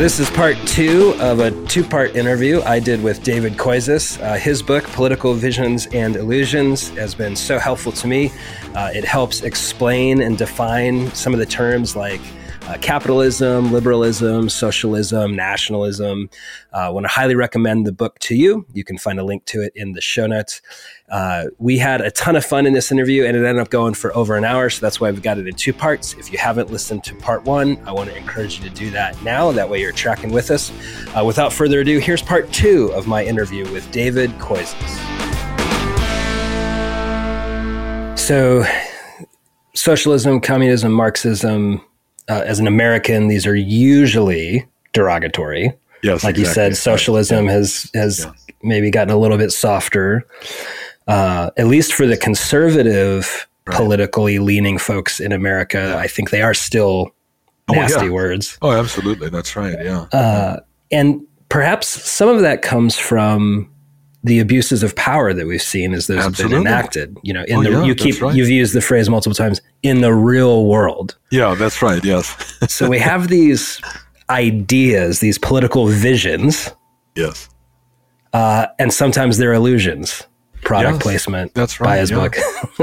this is part two of a two part interview I did with David Koyzis. Uh, his book, Political Visions and Illusions, has been so helpful to me. Uh, it helps explain and define some of the terms like uh, capitalism, liberalism, socialism, nationalism. Uh, I want to highly recommend the book to you. You can find a link to it in the show notes. Uh, we had a ton of fun in this interview and it ended up going for over an hour. So that's why we've got it in two parts. If you haven't listened to part one, I want to encourage you to do that now. That way you're tracking with us. Uh, without further ado, here's part two of my interview with David Koyzis. So, socialism, communism, Marxism, uh, as an American, these are usually derogatory. Yes, like exactly. you said, socialism Yeah. has has Yeah. maybe gotten a little bit softer. Uh, at least for the conservative, Right. politically leaning folks in America, I think they are still Oh, nasty yeah. words. Oh, absolutely. That's right. Yeah. Uh, and perhaps some of that comes from the abuses of power that we've seen as those have been enacted. You know, in Oh, the yeah, you keep right. you've used the phrase multiple times in the real world. yeah, that's right. Yes. So we have these ideas, these political visions, yes. uh, and sometimes they're illusions. Product Yes, placement. that's By right, his yeah. book.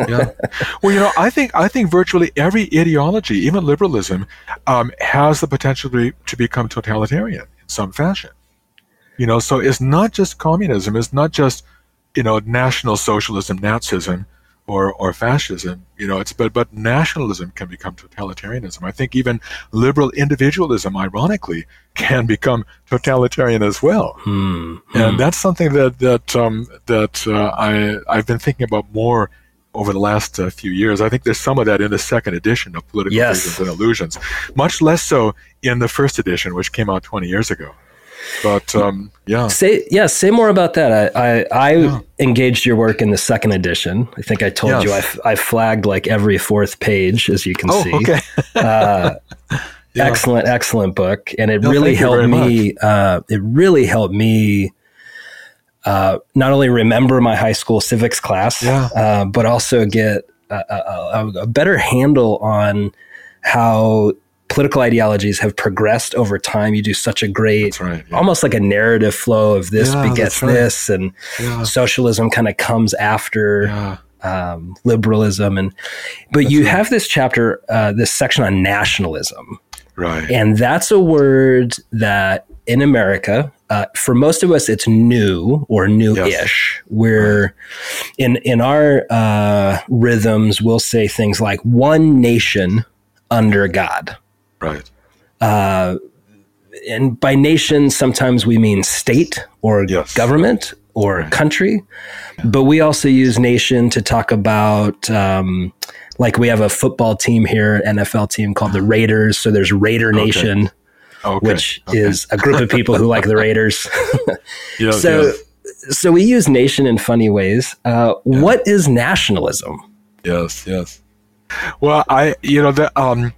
yeah. Well, you know, I think I think virtually every ideology, even liberalism, um, has the potential to, be, to become totalitarian in some fashion. You know, so it's not just communism. It's not just you know national socialism, Nazism, or or fascism. You know, it's but but nationalism can become totalitarianism. I think even liberal individualism, ironically, can become totalitarian as well. Hmm. and that's something that that um, that uh, I I've been thinking about more over the last uh, few years. I think there's some of that in the second edition of Political Yes. Visions and Illusions, much less so in the first edition, which came out 20 years ago. But um, yeah, Say yeah. Say more about that. I I, I Yeah. engaged your work in the second edition. I think I told you I, Yes. I flagged like every fourth page, as you can oh see. okay, Uh, Yeah. Excellent, excellent book, and it No, really helped me. Uh, it really helped me uh, not only remember my high school civics class, Yeah. uh, but also get a, a, a better handle on how political ideologies have progressed over time. You do such a great, right. Yeah. almost like a narrative flow of this Yeah, begets right. this, and yeah. socialism kind of comes after um, liberalism, and but you right. have this chapter, uh, this section on nationalism. Right. And that's a word that in America, uh, for most of us, it's new or new-ish. Where in in our uh, rhythms, we'll say things like "one nation under God," Right. uh, and by nation, sometimes we mean state or Yes. government or Right. country, but we also use nation to talk about. Um, like we have a football team here, NFL team called the Raiders. So there's Raider Okay. Nation, Okay. which okay. is a group of people who like the Raiders. so, so we use nation in funny ways. Uh, What is nationalism? yes, yes. Well, I you know that um,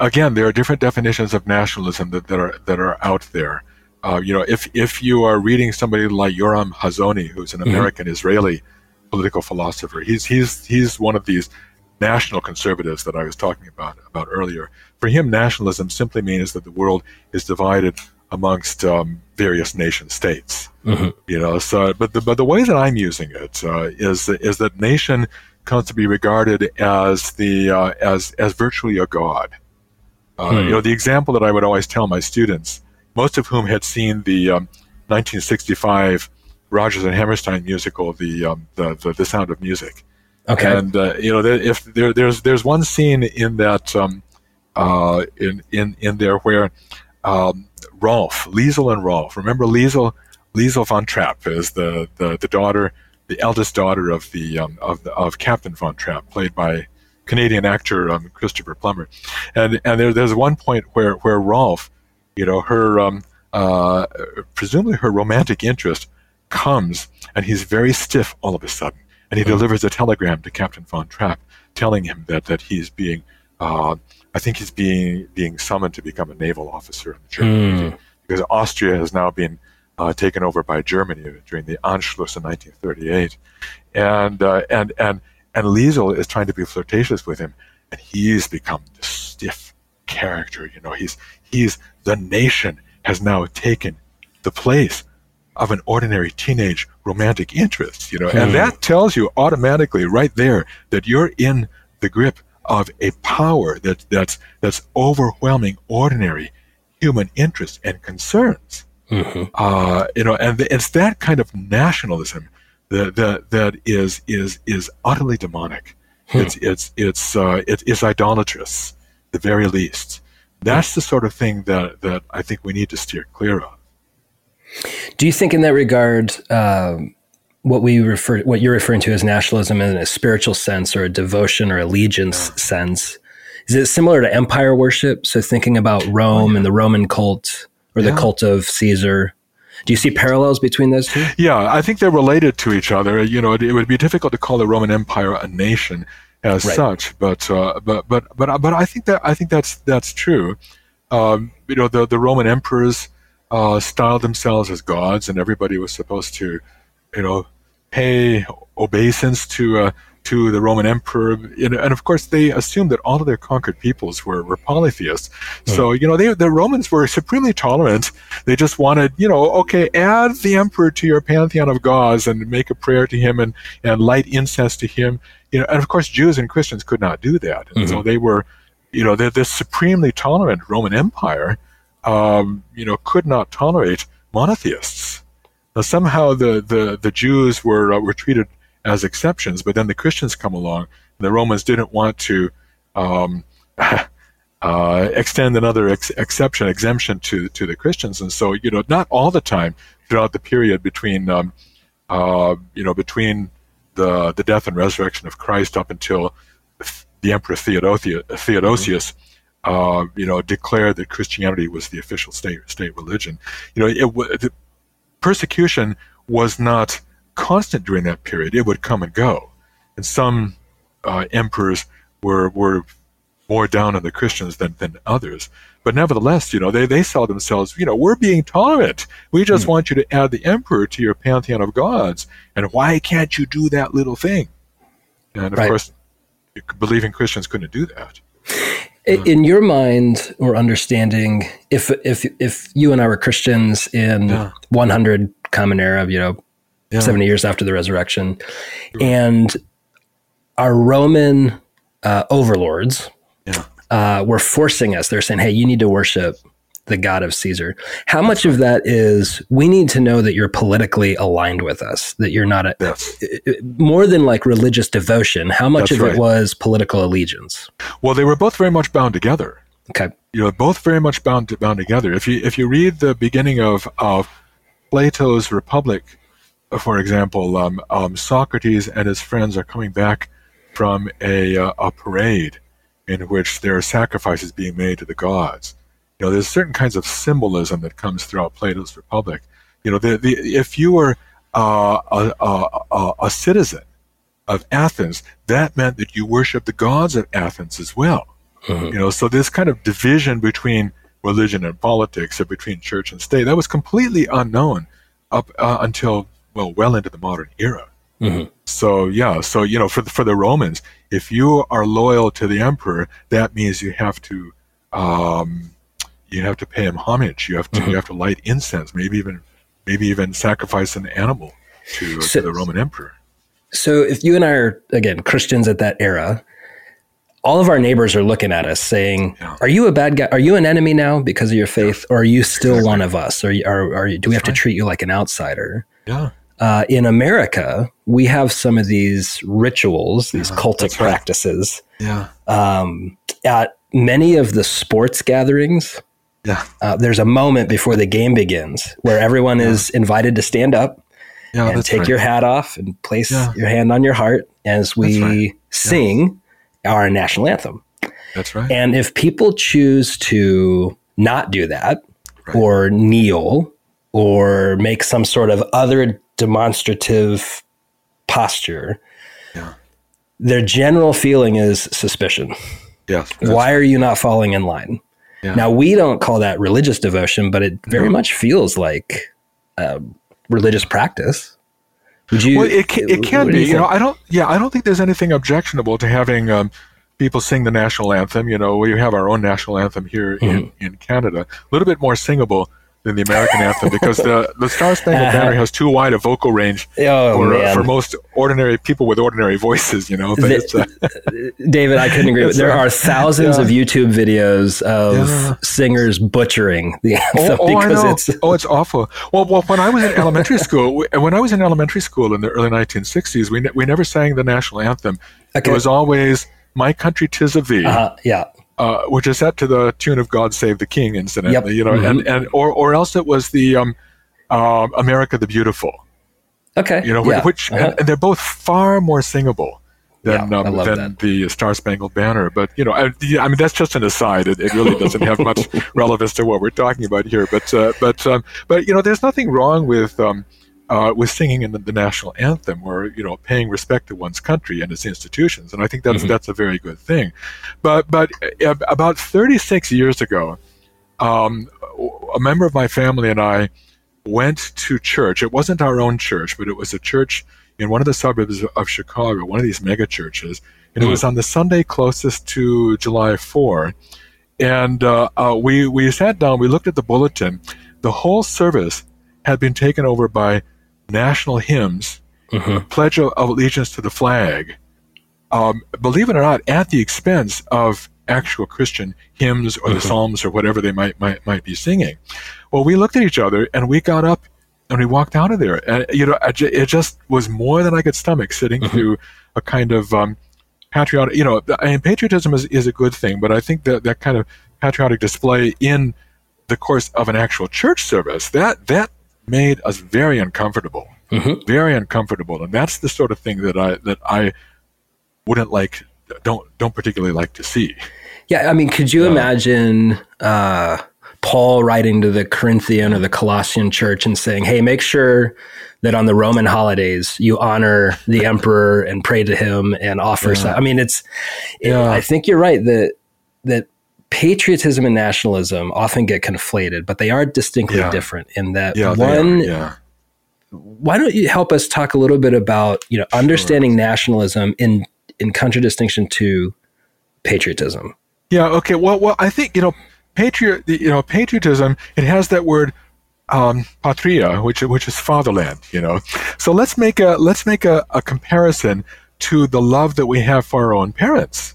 again, there are different definitions of nationalism that, that are that are out there. Uh, you know, if if you are reading somebody like Yoram Hazony, who's an Mhm. American Israeli political philosopher, he's he's he's one of these national conservatives that I was talking about about earlier. For him, nationalism simply means that the world is divided amongst um, various nation states. Mhm. You know, so but the but the way that I'm using it uh, is is that nation comes to be regarded as the uh, as as virtually a god. Uh, Hmm. You know, the example that I would always tell my students, most of whom had seen the um, 1965 Rodgers and Hammerstein musical, the um, the, the the Sound of Music. Okay. And uh, you know, there, if there, there's there's one scene in that um, uh, in in in there where um, Rolf, Liesl, and Rolf. Remember Liesl, Liesl von Trapp is the, the, the daughter, the eldest daughter of the um, of the, of Captain von Trapp, played by Canadian actor um, Christopher Plummer. And and there, there's one point where where Rolf, you know, her um, uh, presumably her romantic interest comes, and he's very stiff all of a sudden, and he Mhm. delivers a telegram to Captain von Trapp, telling him that that he's being uh, I think he's being being summoned to become a naval officer in the German. Navy because Austria has now been uh, taken over by Germany during the Anschluss in 1938, and uh, and and and Liesl is trying to be flirtatious with him, and he's become this stiff character. You know, he's he's the nation has now taken the place of an ordinary teenage romantic interest, you know, and that tells you automatically right there that you're in the grip of a power that that's that's overwhelming ordinary human interests and concerns. Mm-hmm. Uh, you know, and it's that kind of nationalism that that, that is is is utterly demonic. Hmm. It's it's it's uh, it is idolatrous, the very least. That's the sort of thing that that I think we need to steer clear of. Do you think, in that regard, um, what we refer, what you're referring to as nationalism in a spiritual sense, or a devotion or allegiance sense, is it similar to empire worship? So, thinking about Rome and the Roman cult, or the cult of Caesar. Do you see parallels between those two? Yeah, I think they're related to each other. You know, it, it would be difficult to call the Roman Empire a nation as Right. such, but uh, but but but but I think that I think that's that's true. Um, you know, the the Roman emperors uh, styled themselves as gods, and everybody was supposed to, you know, pay obeisance to uh, to the Roman emperor, You know, and of course they assumed that all of their conquered peoples were, were polytheists. So you know, they the Romans were supremely tolerant. They just wanted, you know, okay, add the emperor to your pantheon of gods and make a prayer to him and and light incense to him. You know, and of course Jews and Christians could not do that, and so they were, you know, this supremely tolerant Roman Empire. Um, you know, could not tolerate monotheists. Now, somehow the, the, the Jews were uh, were treated as exceptions, but then the Christians come along, and the Romans didn't want to um, uh, extend another ex- exception exemption to to the Christians, and so you know not all the time throughout the period between um, uh, you know between the the death and resurrection of Christ up until the Emperor Theodosia, Theodosius. Uh, you know, declared that Christianity was the official state state religion. You know, it, the persecution was not constant during that period. It would come and go, and some uh, emperors were were more down on the Christians than, than others. But nevertheless, you know, they, they saw themselves, you know, we're being tolerant. We just want you to add the emperor to your pantheon of gods. And why can't you do that little thing? And of Right. course, believing Christians couldn't do that. In your mind or understanding, if if if you and I were Christians in Yeah. 100 Common Era, you know, Yeah. 70 years after the resurrection, and our Roman uh, overlords Yeah. uh, were forcing us. They're saying, "Hey, you need to worship the God of Caesar." How much of that is we need to know that you're politically aligned with us, that you're not a Yes. more than like religious devotion? How much That's of right. it was political allegiance? Well, they were both very much bound together. Okay. you know, both very much bound bound together. If you if you read the beginning of of Plato's Republic, for example, um, um, Socrates and his friends are coming back from a uh, a parade in which there are sacrifices being made to the gods. You know, there's certain kinds of symbolism that comes throughout Plato's Republic. You know, the, the, if you were uh, a, a, a, a citizen of Athens, that meant that you worship the gods of Athens as well. You know, so this kind of division between religion and politics, or between church and state, that was completely unknown up uh, until well, well into the modern era. Mhm. So yeah, so you know, for the, for the Romans, if you are loyal to the emperor, that means you have to um, you have to pay him homage. You have to you have to light incense, maybe even maybe even sacrifice an animal to, So- to the Roman emperor. So if you and I are again Christians at that era, all of our neighbors are looking at us saying, Yeah. "Are you a bad guy? Are you an enemy now because of your faith, or are you still one of us? Or are, do we have to treat you like an outsider?" Yeah, Uh, in America, we have some of these rituals, these cultic that's right. practices. yeah, Um, at many of the sports gatherings, yeah, uh, there's a moment before the game begins where everyone is invited to stand up yeah. and take right. your hat off and place Yeah. your hand on your heart as we right. sing our national anthem. That's right. And if people choose to not do that Right. or kneel or make some sort of other demonstrative posture, Yeah. their general feeling is suspicion. yes. Why are you not falling in line? Yeah. Now, we don't call that religious devotion, but it very No. much feels like uh, religious practice. Would you? Well, it can, it can be. You, know. I don't. Yeah, I don't think there's anything objectionable to having um, people sing the national anthem. You know, we have our own national anthem here Mm-hmm. in Canada, a little bit more singable than the American anthem because the, the Star Spangled Banner has too wide a vocal range Oh, for, uh, for most ordinary people with ordinary voices, you know. The- uh, David, I couldn't agree. with There uh, are thousands yeah. of YouTube videos of Yeah. singers butchering the oh, anthem oh, I because it's oh, it's awful. Well, well, when I was in elementary school, when I was in elementary school in the early 1960s, we, ne- we never sang the national anthem. Okay. It was always "My Country 'Tis of Thee." uh, yeah. Uh, which is set to the tune of "God Save the King," incidentally, Yep. you know, and, Mhm. and or or else it was the um, uh, "America the Beautiful," Okay. you know, yeah. which Uh-huh. and, and they're both far more singable than Yeah, um, than that. the Star Spangled Banner. But you know, I, I mean, that's just an aside. It, it really doesn't have much relevance to what we're talking about here. But uh, but um, but you know, there's nothing wrong with. Uh, with singing in the, the national anthem, or you know, paying respect to one's country and its institutions, and I think that's Mhm. that's a very good thing. But but uh, about 36 years ago, um, a member of my family and I went to church. It wasn't our own church, but it was a church in one of the suburbs of Chicago, one of these mega churches, and it Hmm. was on the Sunday closest to July 4. And uh, uh, we we sat down. We looked at the bulletin. The whole service had been taken over by national hymns Mhm. pledge of allegiance to the flag, um, believe it or not, at the expense of actual Christian hymns or the Mhm. psalms or whatever they might, might might be singing. Well, we looked at each other and we got up and we walked out of there, and you know, ju- it just was more than I could stomach sitting Mhm. through a kind of um, patriotic. You know, I mean, patriotism is, is a good thing, but I think that that kind of patriotic display in the course of an actual church service that that made us very uncomfortable Mhm. very uncomfortable and that's the sort of thing that i that i wouldn't like don't don't particularly like to see Yeah, I mean, could you Yeah. imagine uh, Paul writing to the Corinthian or the Colossian church and saying, "Hey, make sure that on the Roman holidays you honor the emperor and pray to him and offer." Yeah. sa-" I mean, it's. it- Yeah. I think you're right that that patriotism and nationalism often get conflated, but they are distinctly Yeah. different in that yeah one yeah. Why don't you help us talk a little bit about you know understanding nationalism in in contradistinction to patriotism? Yeah okay well well i think you know patriot you know patriotism it has that word um, patria which which is fatherland you know. So let's make a let's make a, a comparison to the love that we have for our own parents.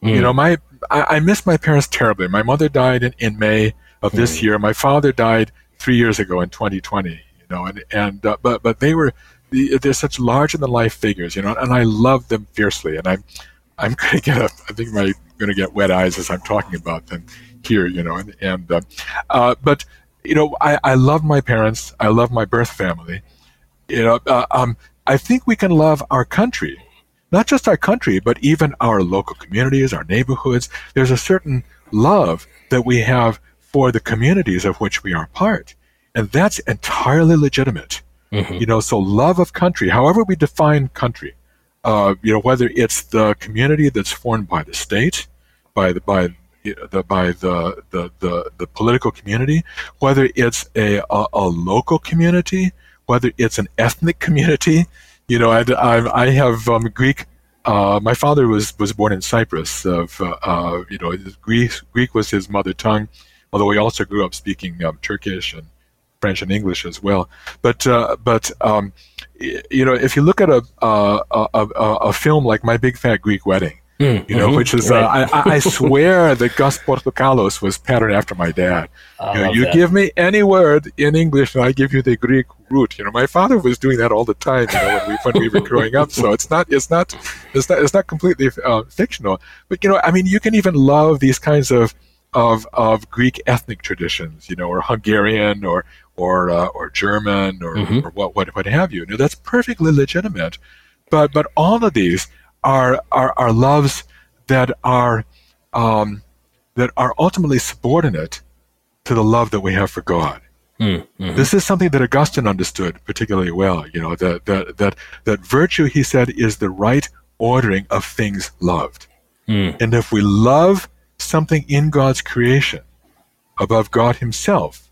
You Mm. know, my I, I miss my parents terribly. My mother died in, in May of this year. My father died three years ago in 2020. You know, and and uh, but but they were they're such larger than life figures. You know, and I love them fiercely. And I'm I'm gonna get a I think I'm gonna get wet eyes as I'm talking about them here. You know, and and uh, uh, but you know, I I love my parents. I love my birth family. You know, uh, um, I think we can love our country not just our country, but even our local communities, our neighborhoods. There's a certain love that we have for the communities of which we are part. And that's entirely legitimate. Mhm. You know, so love of country, however we define country, uh, you know, whether it's the community that's formed by the state, by the, by the, by the, the, the, the political community, whether it's a, a, a local community, whether it's an ethnic community, you know, I, I, I have um, Greek. Uh, my father was, was born in Cyprus. Of uh, uh, you know, Greek Greek was his mother tongue, although he also grew up speaking um, Turkish and French and English as well. But uh, but um, you know, if you look at a a, a, a a film like My Big Fat Greek Wedding, Mm, you know, which is right. uh, I, I swear that Gus Portokalos was patterned after my dad. You, know, you that. give me any word in English, and I give you the Greek root. You know, my father was doing that all the time. You know, when we when we were growing up. So it's not it's not it's not it's not completely uh, fictional. But you know, I mean, you can even love these kinds of of of Greek ethnic traditions. You know, or Hungarian or or uh, or German or, Mhm. or what what what have you. You know, that's perfectly legitimate. But but all of these are are, are loves that are um, that are ultimately subordinate to the love that we have for God. Mm, mhm. This is something that Augustine understood particularly well. You know that that that that virtue, he said, is the right ordering of things loved. Mm. And if we love something in God's creation above God Himself,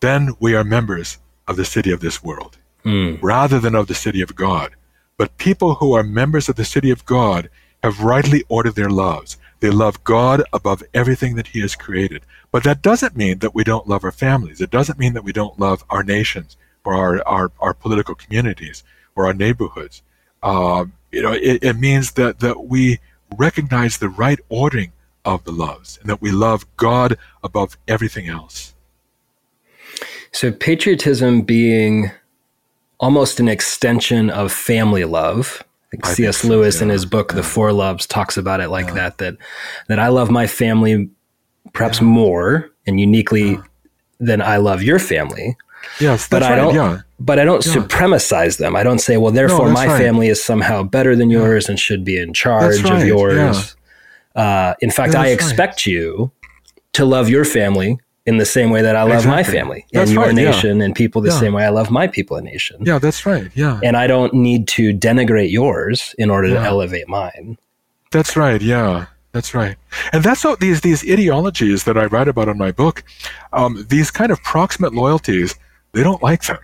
then we are members of the city of this world Mm. rather than of the city of God. But people who are members of the city of God have rightly ordered their loves. They love God above everything that He has created. But that doesn't mean that we don't love our families. It doesn't mean that we don't love our nations or our, our, our political communities or our neighborhoods. Uh, you know, it, it means that, that we recognize the right ordering of the loves and that we love God above everything else. So, patriotism being almost an extension of family love. C.S. So, Lewis yeah. in his book, yeah. The Four Loves, talks about it like yeah. that, that that I love my family perhaps more and uniquely than I love your family. Yes, but I right, don't. Yeah. But I don't supremacize them. I don't say, well, therefore, no, my right. family is somehow better than yours and should be in charge right. of yours. Uh, in fact, I expect you to love your family in the same way that I love exactly. my family that's and your nation and people the same way I love my people and nation. Yeah, that's right. Yeah. And I don't need to denigrate yours in order to elevate mine. That's right. Yeah. That's right, and that's what these these ideologies that I write about in my book. Um, these kind of proximate loyalties, they don't like them.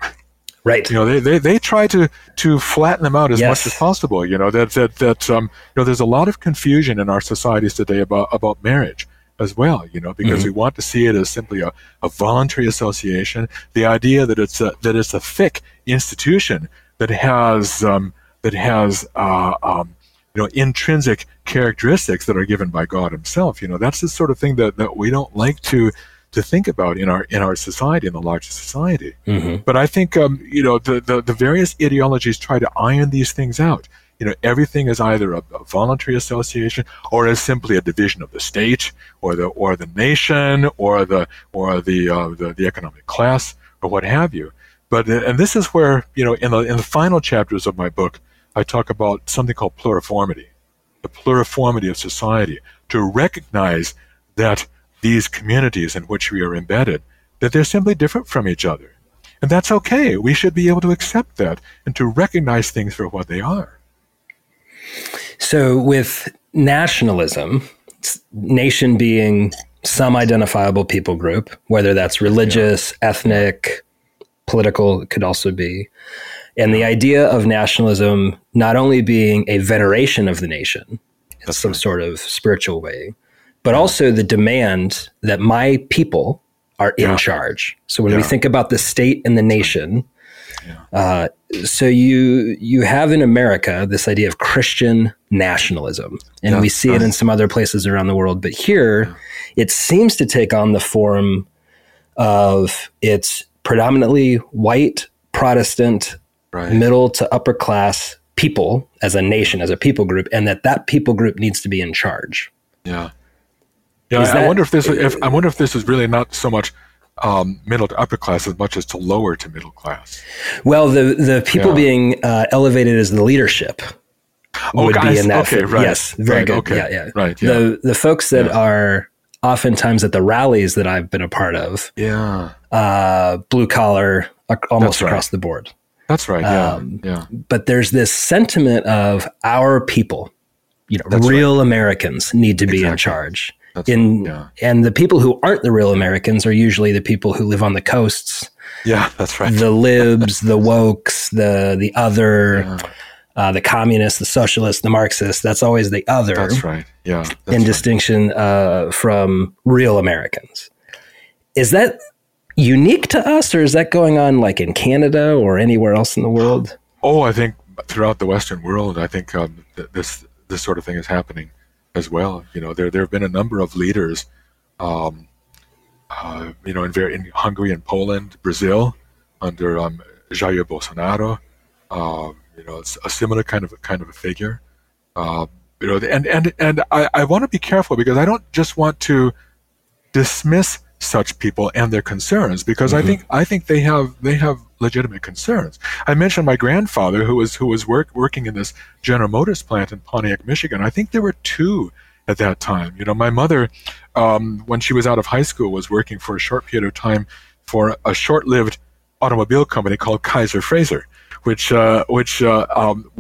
Right. You know, they, they, they try to, to flatten them out as yes. much as possible. You know, that, that, that, um, you know, there's a lot of confusion in our societies today about, about marriage as well, you know, because mm-hmm. we want to see it as simply a, a voluntary association. The idea that it's a, that it's a thick institution that has, um, that has, uh, um, you know, intrinsic characteristics that are given by God Himself. You know, that's the sort of thing that, that we don't like to to think about in our in our society, in the larger society. Mm-hmm. But I think um, you know the, the, the various ideologies try to iron these things out. You know, everything is either a, a voluntary association or is simply a division of the state or the or the nation or the or the uh, the, the economic class or what have you. But and this is where you know in the in the final chapters of my book, I talk about something called pluriformity, the pluriformity of society, to recognize that these communities in which we are embedded, that they're simply different from each other. And that's okay. We should be able to accept that and to recognize things for what they are. So, with nationalism, nation being some identifiable people group, whether that's religious, yeah. ethnic, political, it could also be. And the idea of nationalism not only being a veneration of the nation in some right. sort of spiritual way, but also the demand that my people are in charge. So when yeah. we think about the state and the nation, yeah. Uh, so you you have in America this idea of Christian nationalism, and we see it in some other places around the world. But here, it seems to take on the form of it's predominantly white Protestant, right. middle to upper class people as a nation, as a people group, and that that people group needs to be in charge. Yeah. Yeah, I, that, wonder if this. If I wonder if this is really not so much um, middle to upper class as much as to lower to middle class. Well, the the people yeah. being uh, elevated as the leadership oh, would guys, be in that. Okay, right, yes, very right, good. Okay, yeah, yeah. Right. Yeah. The the folks that yeah. are oftentimes at the rallies that I've been a part of. Yeah. Uh, blue collar, almost across the board. That's right. Yeah. Um, yeah. But there's this sentiment of our people. You know, That's real right. Americans need to be exactly. in charge. That's, in yeah. and the people who aren't the real Americans are usually the people who live on the coasts. Yeah, that's right. The libs, the wokes, the the other, yeah. uh, the communists, the socialists, the Marxists. That's always the other. That's right. Yeah. That's in right. distinction uh, from real Americans. Is that unique to us, or is that going on like in Canada or anywhere else in the world? Oh, I think throughout the Western world, I think um, this this sort of thing is happening as well. You know, there there have been a number of leaders, um, uh, you know, in, very, in Hungary and Poland, Brazil, under um, Jair Bolsonaro. Uh, you know, it's a similar kind of kind of a figure. Uh, you know, and and and I, I want to be careful because I don't just want to dismiss such people and their concerns because mm-hmm. I think I think they have they have legitimate concerns. I mentioned my grandfather who was who was work, working in this General Motors plant in Pontiac, Michigan. I think there were two at that time. You know, my mother, um, when she was out of high school, was working for a short period of time for a short-lived automobile company called Kaiser Frazer, which uh, which uh, um,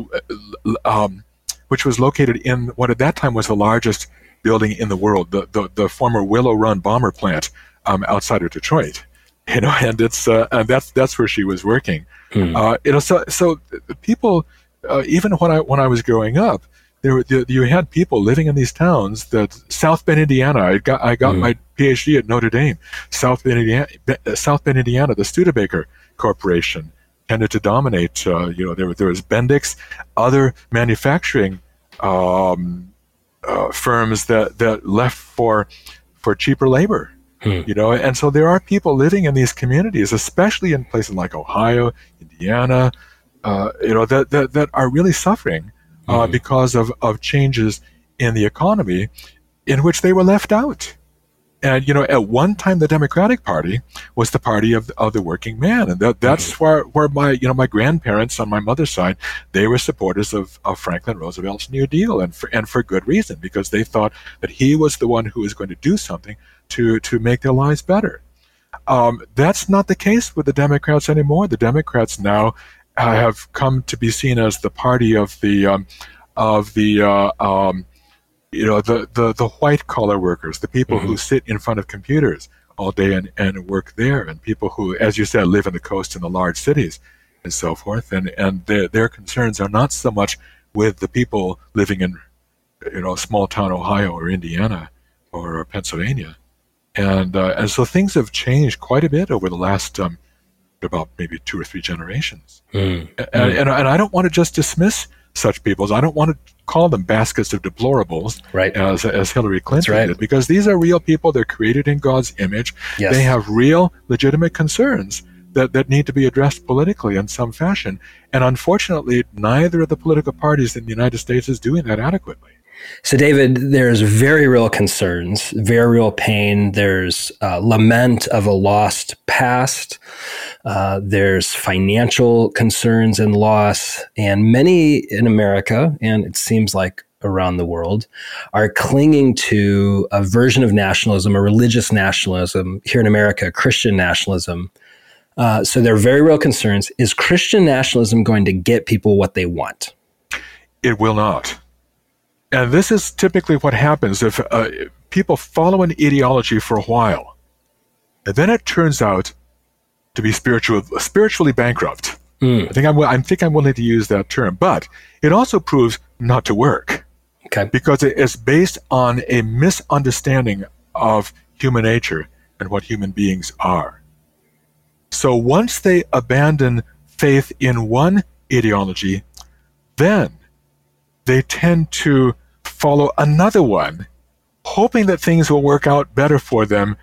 um, which was located in what at that time was the largest building in the world, the the, the former Willow Run bomber plant um, outside of Detroit you know, and it's uh, and that's that's where she was working. Hmm. Uh, you know, so so people, uh, even when I when I was growing up, there, there you had people living in these towns that South Bend, Indiana. I got I got mm. my PhD at Notre Dame. South Bend, Indiana, South Bend, Indiana. The Studebaker Corporation tended to dominate. Uh, you know, there there was Bendix, other manufacturing um, uh, firms that that left for for cheaper labor. Hmm. You know, and so there are people living in these communities, especially in places like Ohio, Indiana, uh, you know, that, that that are really suffering uh, mm-hmm. because of, of changes in the economy in which they were left out. And, you know, at one time, the Democratic Party was the party of, of the working man. And that, that's mm-hmm. where, where my, you know, my grandparents on my mother's side, they were supporters of, of Franklin Roosevelt's New Deal and for, and for good reason, because they thought that he was the one who was going to do something to, to make their lives better. Um, that's not the case with the Democrats anymore. The Democrats now have come to be seen as the party of the um, of the uh, um, you know the, the, the white collar workers, the people mm-hmm. who sit in front of computers all day and, and work there, and people who, as you said, live in the coast in the large cities and so forth. And and their their concerns are not so much with the people living in you know small town Ohio or Indiana or Pennsylvania. And uh, and so things have changed quite a bit over the last um, about maybe two or three generations. Mm. And, and, and, I don't want to just dismiss such peoples. I don't want to call them baskets of deplorables, right. as, as Hillary Clinton right. did, because these are real people. They're created in God's image. Yes. They have real, legitimate concerns that, that need to be addressed politically in some fashion. And unfortunately, neither of the political parties in the United States is doing that adequately. So, David, there's very real concerns, very real pain. There's uh, lament of a lost past. Uh, there's financial concerns and loss. And many in America, and it seems like around the world, are clinging to a version of nationalism, a religious nationalism, here in America, Christian nationalism. Uh, so, there are very real concerns. Is Christian nationalism going to get people what they want? It will not. And this is typically what happens if uh, people follow an ideology for a while, and then it turns out to be spiritual, spiritually bankrupt. Mm. I think I'm, I think I'm willing to use that term, but it also proves not to work. Okay. Because it is based on a misunderstanding of human nature and what human beings are. So once they abandon faith in one ideology, then they tend to follow another one, hoping that things will work out better for them.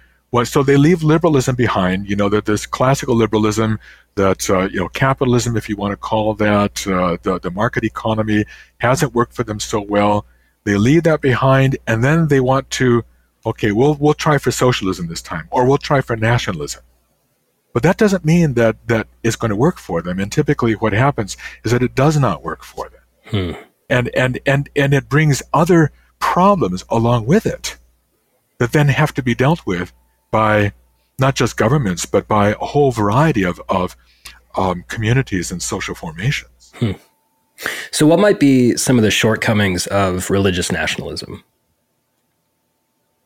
So they leave liberalism behind. You know, that this classical liberalism, that uh, you know, capitalism, if you want to call that, uh, the the market economy hasn't worked for them so well. They leave that behind, and then they want to, okay, we'll we'll try for socialism this time, or we'll try for nationalism. But that doesn't mean that that is going to work for them. And typically, what happens is that it does not work for them. Hmm and and and and it brings other problems along with it that then have to be dealt with by not just governments but by a whole variety of of um, communities and social formations. Hmm. So, what might be some of the shortcomings of religious nationalism?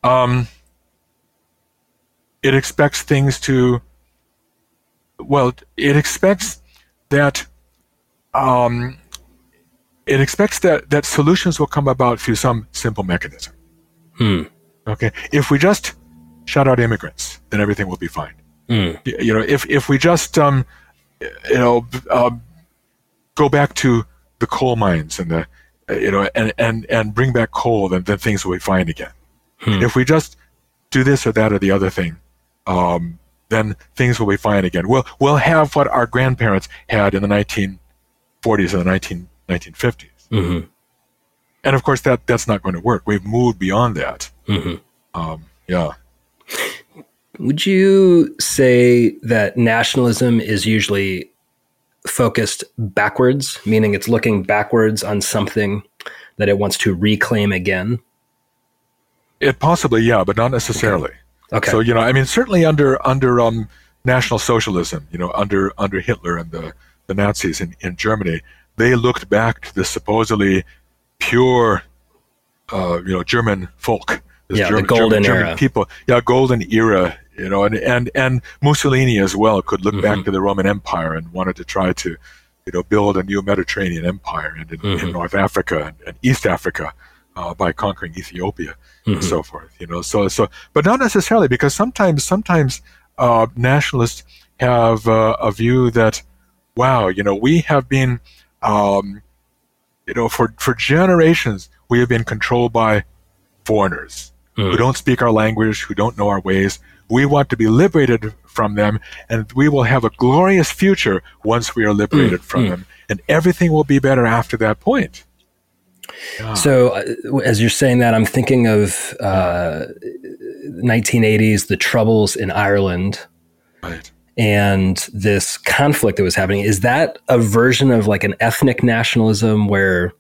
Um, it expects things to, well, it expects that um, it expects that, that solutions will come about through some simple mechanism. Hmm. Okay. If we just shut out immigrants, then everything will be fine. Hmm. You know, if, if we just, um, you know, um, go back to the coal mines and the, you know, and, and, and bring back coal, then, then things will be fine again. Hmm. If we just do this or that or the other thing, um, then things will be fine again. We'll, we'll have what our grandparents had in the 1940s and the 19 1950s. Mm-hmm. And of course, that that's not going to work. We've moved beyond that. Mm-hmm. Um, yeah. Would you say that nationalism is usually focused backwards, meaning it's looking backwards on something that it wants to reclaim again? It possibly, yeah, but not necessarily. Okay. okay. So you know, I mean, certainly under under um, National Socialism, you know, under under Hitler and the the Nazis in, in Germany, they looked back to the supposedly pure, uh, you know, German folk. Yeah, German, the golden German, era. German people, yeah, golden era. You know, and and and Mussolini as well could look mm-hmm. back to the Roman Empire and wanted to try to you know, build a new Mediterranean empire in, in, mm-hmm. in North Africa and, and East Africa uh, by conquering Ethiopia mm-hmm. and so forth. You know, so so, but not necessarily because sometimes sometimes uh, nationalists have uh, a view that, wow, you know, we have been, um, you know, for for generations we have been controlled by foreigners mm. who don't speak our language, who don't know our ways. We want to be liberated from them, and we will have a glorious future once we are liberated mm. from mm. them, and everything will be better after that point. Yeah. So, uh, as you're saying that, I'm thinking of uh, 1980s, the troubles in Ireland, right. And this conflict that was happening. Is that a version of like an ethnic nationalism where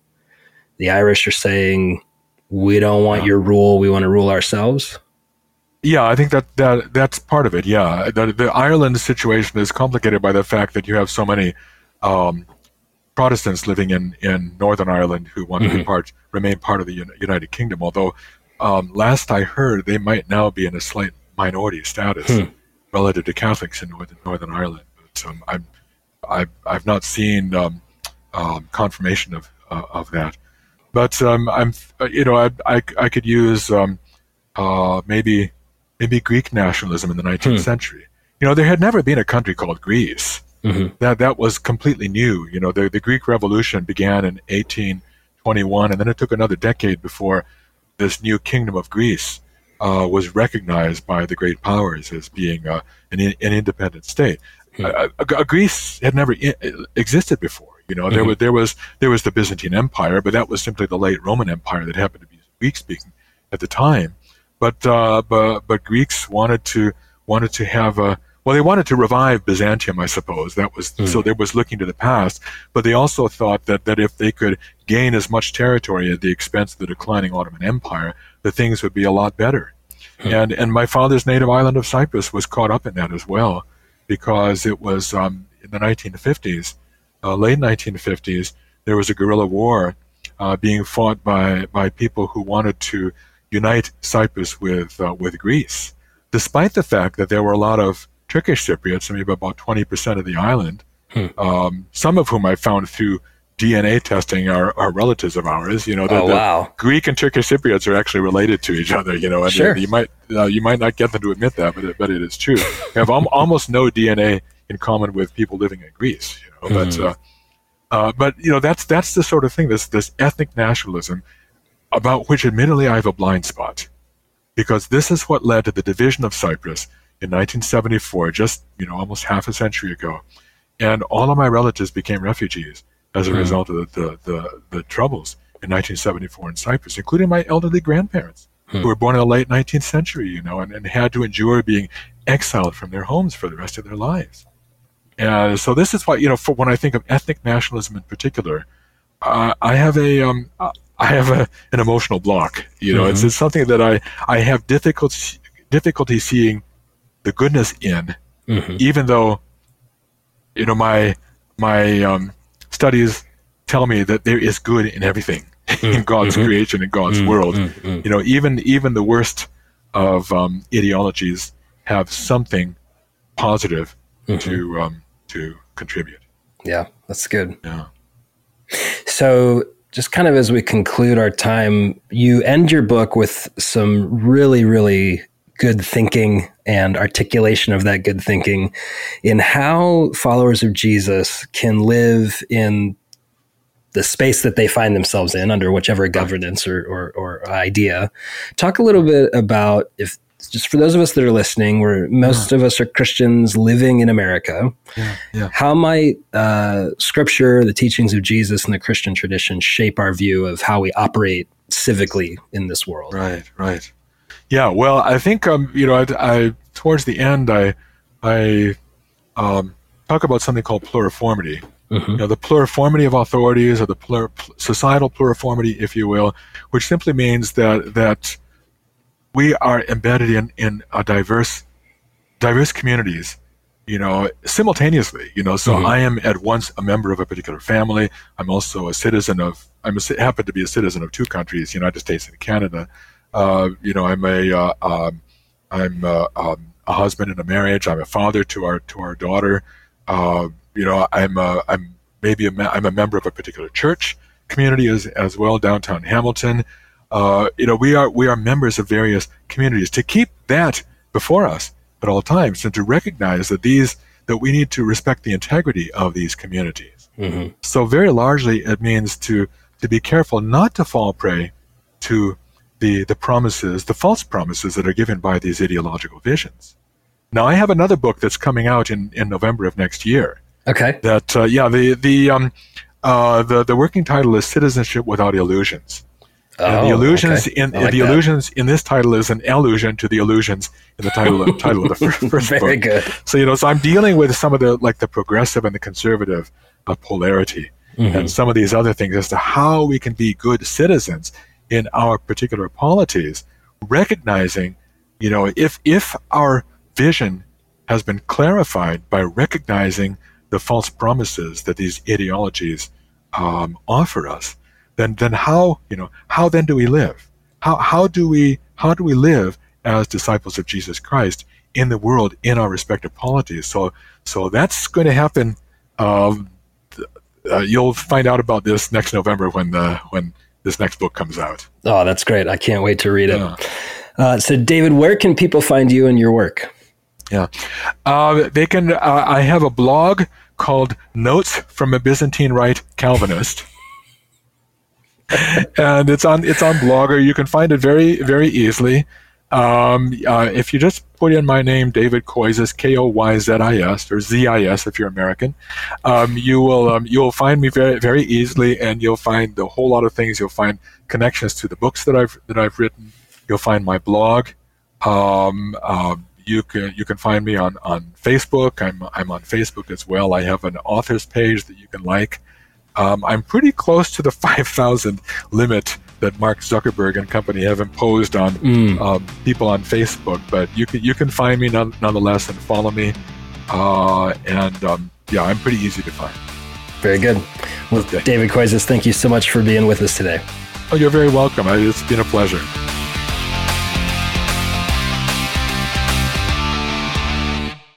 the Irish are saying, "We don't want your rule; we want to rule ourselves"? Yeah, I think that, that that's part of it. Yeah, the, the Ireland situation is complicated by the fact that you have so many um, Protestants living in, in Northern Ireland who want mm-hmm. to be part, remain part of the United Kingdom. Although um, last I heard, they might now be in a slight minority status hmm. Relative to Catholics in Northern Northern Ireland. But um, I'm, I've, I've not seen um, um confirmation of uh, of that. But um, I'm, you know, I, I, I could use um, uh, maybe maybe Greek nationalism in the 19th hmm. century. You know, there had never been a country called Greece. Mm-hmm. That that was completely new. You know, the the Greek Revolution began in 1821, and then it took another decade before this new kingdom of Greece uh, was recognized by the great powers as being uh, an, an independent state. Mm-hmm. Greece had never I- existed before. You know, there mm-hmm. was there was there was the Byzantine Empire, but that was simply the late Roman Empire that happened to be Greek speaking at the time. But uh, but but Greeks wanted to wanted to have a well, they wanted to revive Byzantium, I suppose. That was mm. so. They was looking to the past, but they also thought that that if they could gain as much territory at the expense of the declining Ottoman Empire, the things would be a lot better. Mm. And and my father's native island of Cyprus was caught up in that as well, because it was um, in the 1950s, uh, late 1950s, there was a guerrilla war uh, being fought by by people who wanted to unite Cyprus with uh, with Greece, despite the fact that there were a lot of Turkish Cypriots, maybe about 20% of the island, hmm. um, some of whom I found through DNA testing are, are relatives of ours. You know, the, oh, wow. Greek and Turkish Cypriots are actually related to each other. You know, and sure. you might uh, you might not get them to admit that, but it, but it is true. we have al- almost no DNA in common with people living in Greece. You know, but hmm. uh, uh, but you know that's that's the sort of thing this this ethnic nationalism about which admittedly I have a blind spot because this is what led to the division of Cyprus in 1974, just you know almost half a century ago, and all of my relatives became refugees as a mm. result of the, the, the, the, troubles in 1974 in Cyprus, including my elderly grandparents mm. who were born in the late 19th century, you know, and, and had to endure being exiled from their homes for the rest of their lives. And so this is why, you know, for when I think of ethnic nationalism in particular, uh, I have a, um, I have a, an emotional block. You know, mm-hmm. it's, it's something that I, I have difficulty difficulty seeing the goodness in, mm-hmm. even though, you know, my my um, studies tell me that there is good in everything mm-hmm. in God's mm-hmm. creation in God's mm-hmm. world. Mm-hmm. You know, even even the worst of um, ideologies have something positive to um, to contribute. Yeah, that's good. Yeah. So just kind of as we conclude our time, you end your book with some really, really good thinking and articulation of that good thinking in how followers of Jesus can live in the space that they find themselves in under whichever governance or, or, or idea. Talk a little bit about if just for those of us that are listening, where most yeah. of us are Christians living in America, yeah, yeah. how might uh, Scripture, the teachings of Jesus, and the Christian tradition shape our view of how we operate civically in this world? Right, right. Yeah, well, I think um, you know, I, I towards the end, I I um, talk about something called pluriformity. Mm-hmm. You know, the pluriformity of authorities, or the plur- societal pluriformity, if you will, which simply means that that we are embedded in in a diverse diverse communities you know simultaneously you know so mm-hmm. i am at once a member of a particular family i'm also a citizen of i'm a, happen to be a citizen of two countries united states and canada uh, you know, I'm a uh, um, I'm uh, um, a husband in a marriage. I'm a father to our to our daughter. Uh, you know, I'm uh, I'm maybe a, I'm a member of a particular church community as, as well, downtown Hamilton. Uh, you know, we are we are members of various communities. To keep that before us at all times, and to recognize that these that we need to respect the integrity of these communities. Mm-hmm. So very largely, it means to to be careful not to fall prey to the the promises, the false promises that are given by these ideological visions. Now, I have another book that's coming out in, in November of next year. Okay. That uh, yeah, the the um, uh, the the working title is Citizenship Without Illusions. Oh, the illusions okay. in like the that. illusions in this title is an allusion to the illusions in the title of, title of the first, first Very book. good. So you know, so I'm dealing with some of the like the progressive and the conservative uh, polarity, mm-hmm. and some of these other things as to how we can be good citizens in our particular polities, recognizing, you know, if if our vision has been clarified by recognizing the false promises that these ideologies um, offer us, then then how you know how then do we live? How how do we how do we live as disciples of Jesus Christ in the world in our respective polities? So so that's going to happen. Um, uh, you'll find out about this next November when the when this next book comes out. Oh, that's great! I can't wait to read it. Yeah. Uh, so, David, where can people find you and your work? Yeah, uh, they can. Uh, I have a blog called Notes from a Byzantine Rite Calvinist. and it's on it's on Blogger. You can find it very very easily. Um, uh, if you just put in my name, David Koyzis, K O Y Z I S or Z I S if you're American, um, you will um, you will find me very very easily, and you'll find a whole lot of things. You'll find connections to the books that I've that I've written. You'll find my blog. Um, um, you can you can find me on, on Facebook. I'm I'm on Facebook as well. I have an authors page that you can like. Um, I'm pretty close to the 5,000 limit that Mark Zuckerberg and company have imposed on mm. um, people on Facebook. But you can you can find me none, nonetheless and follow me. Uh, and um, yeah, I'm pretty easy to find. Very good. Well, okay. David Koyzis, thank you so much for being with us today. Oh, you're very welcome. It's been a pleasure.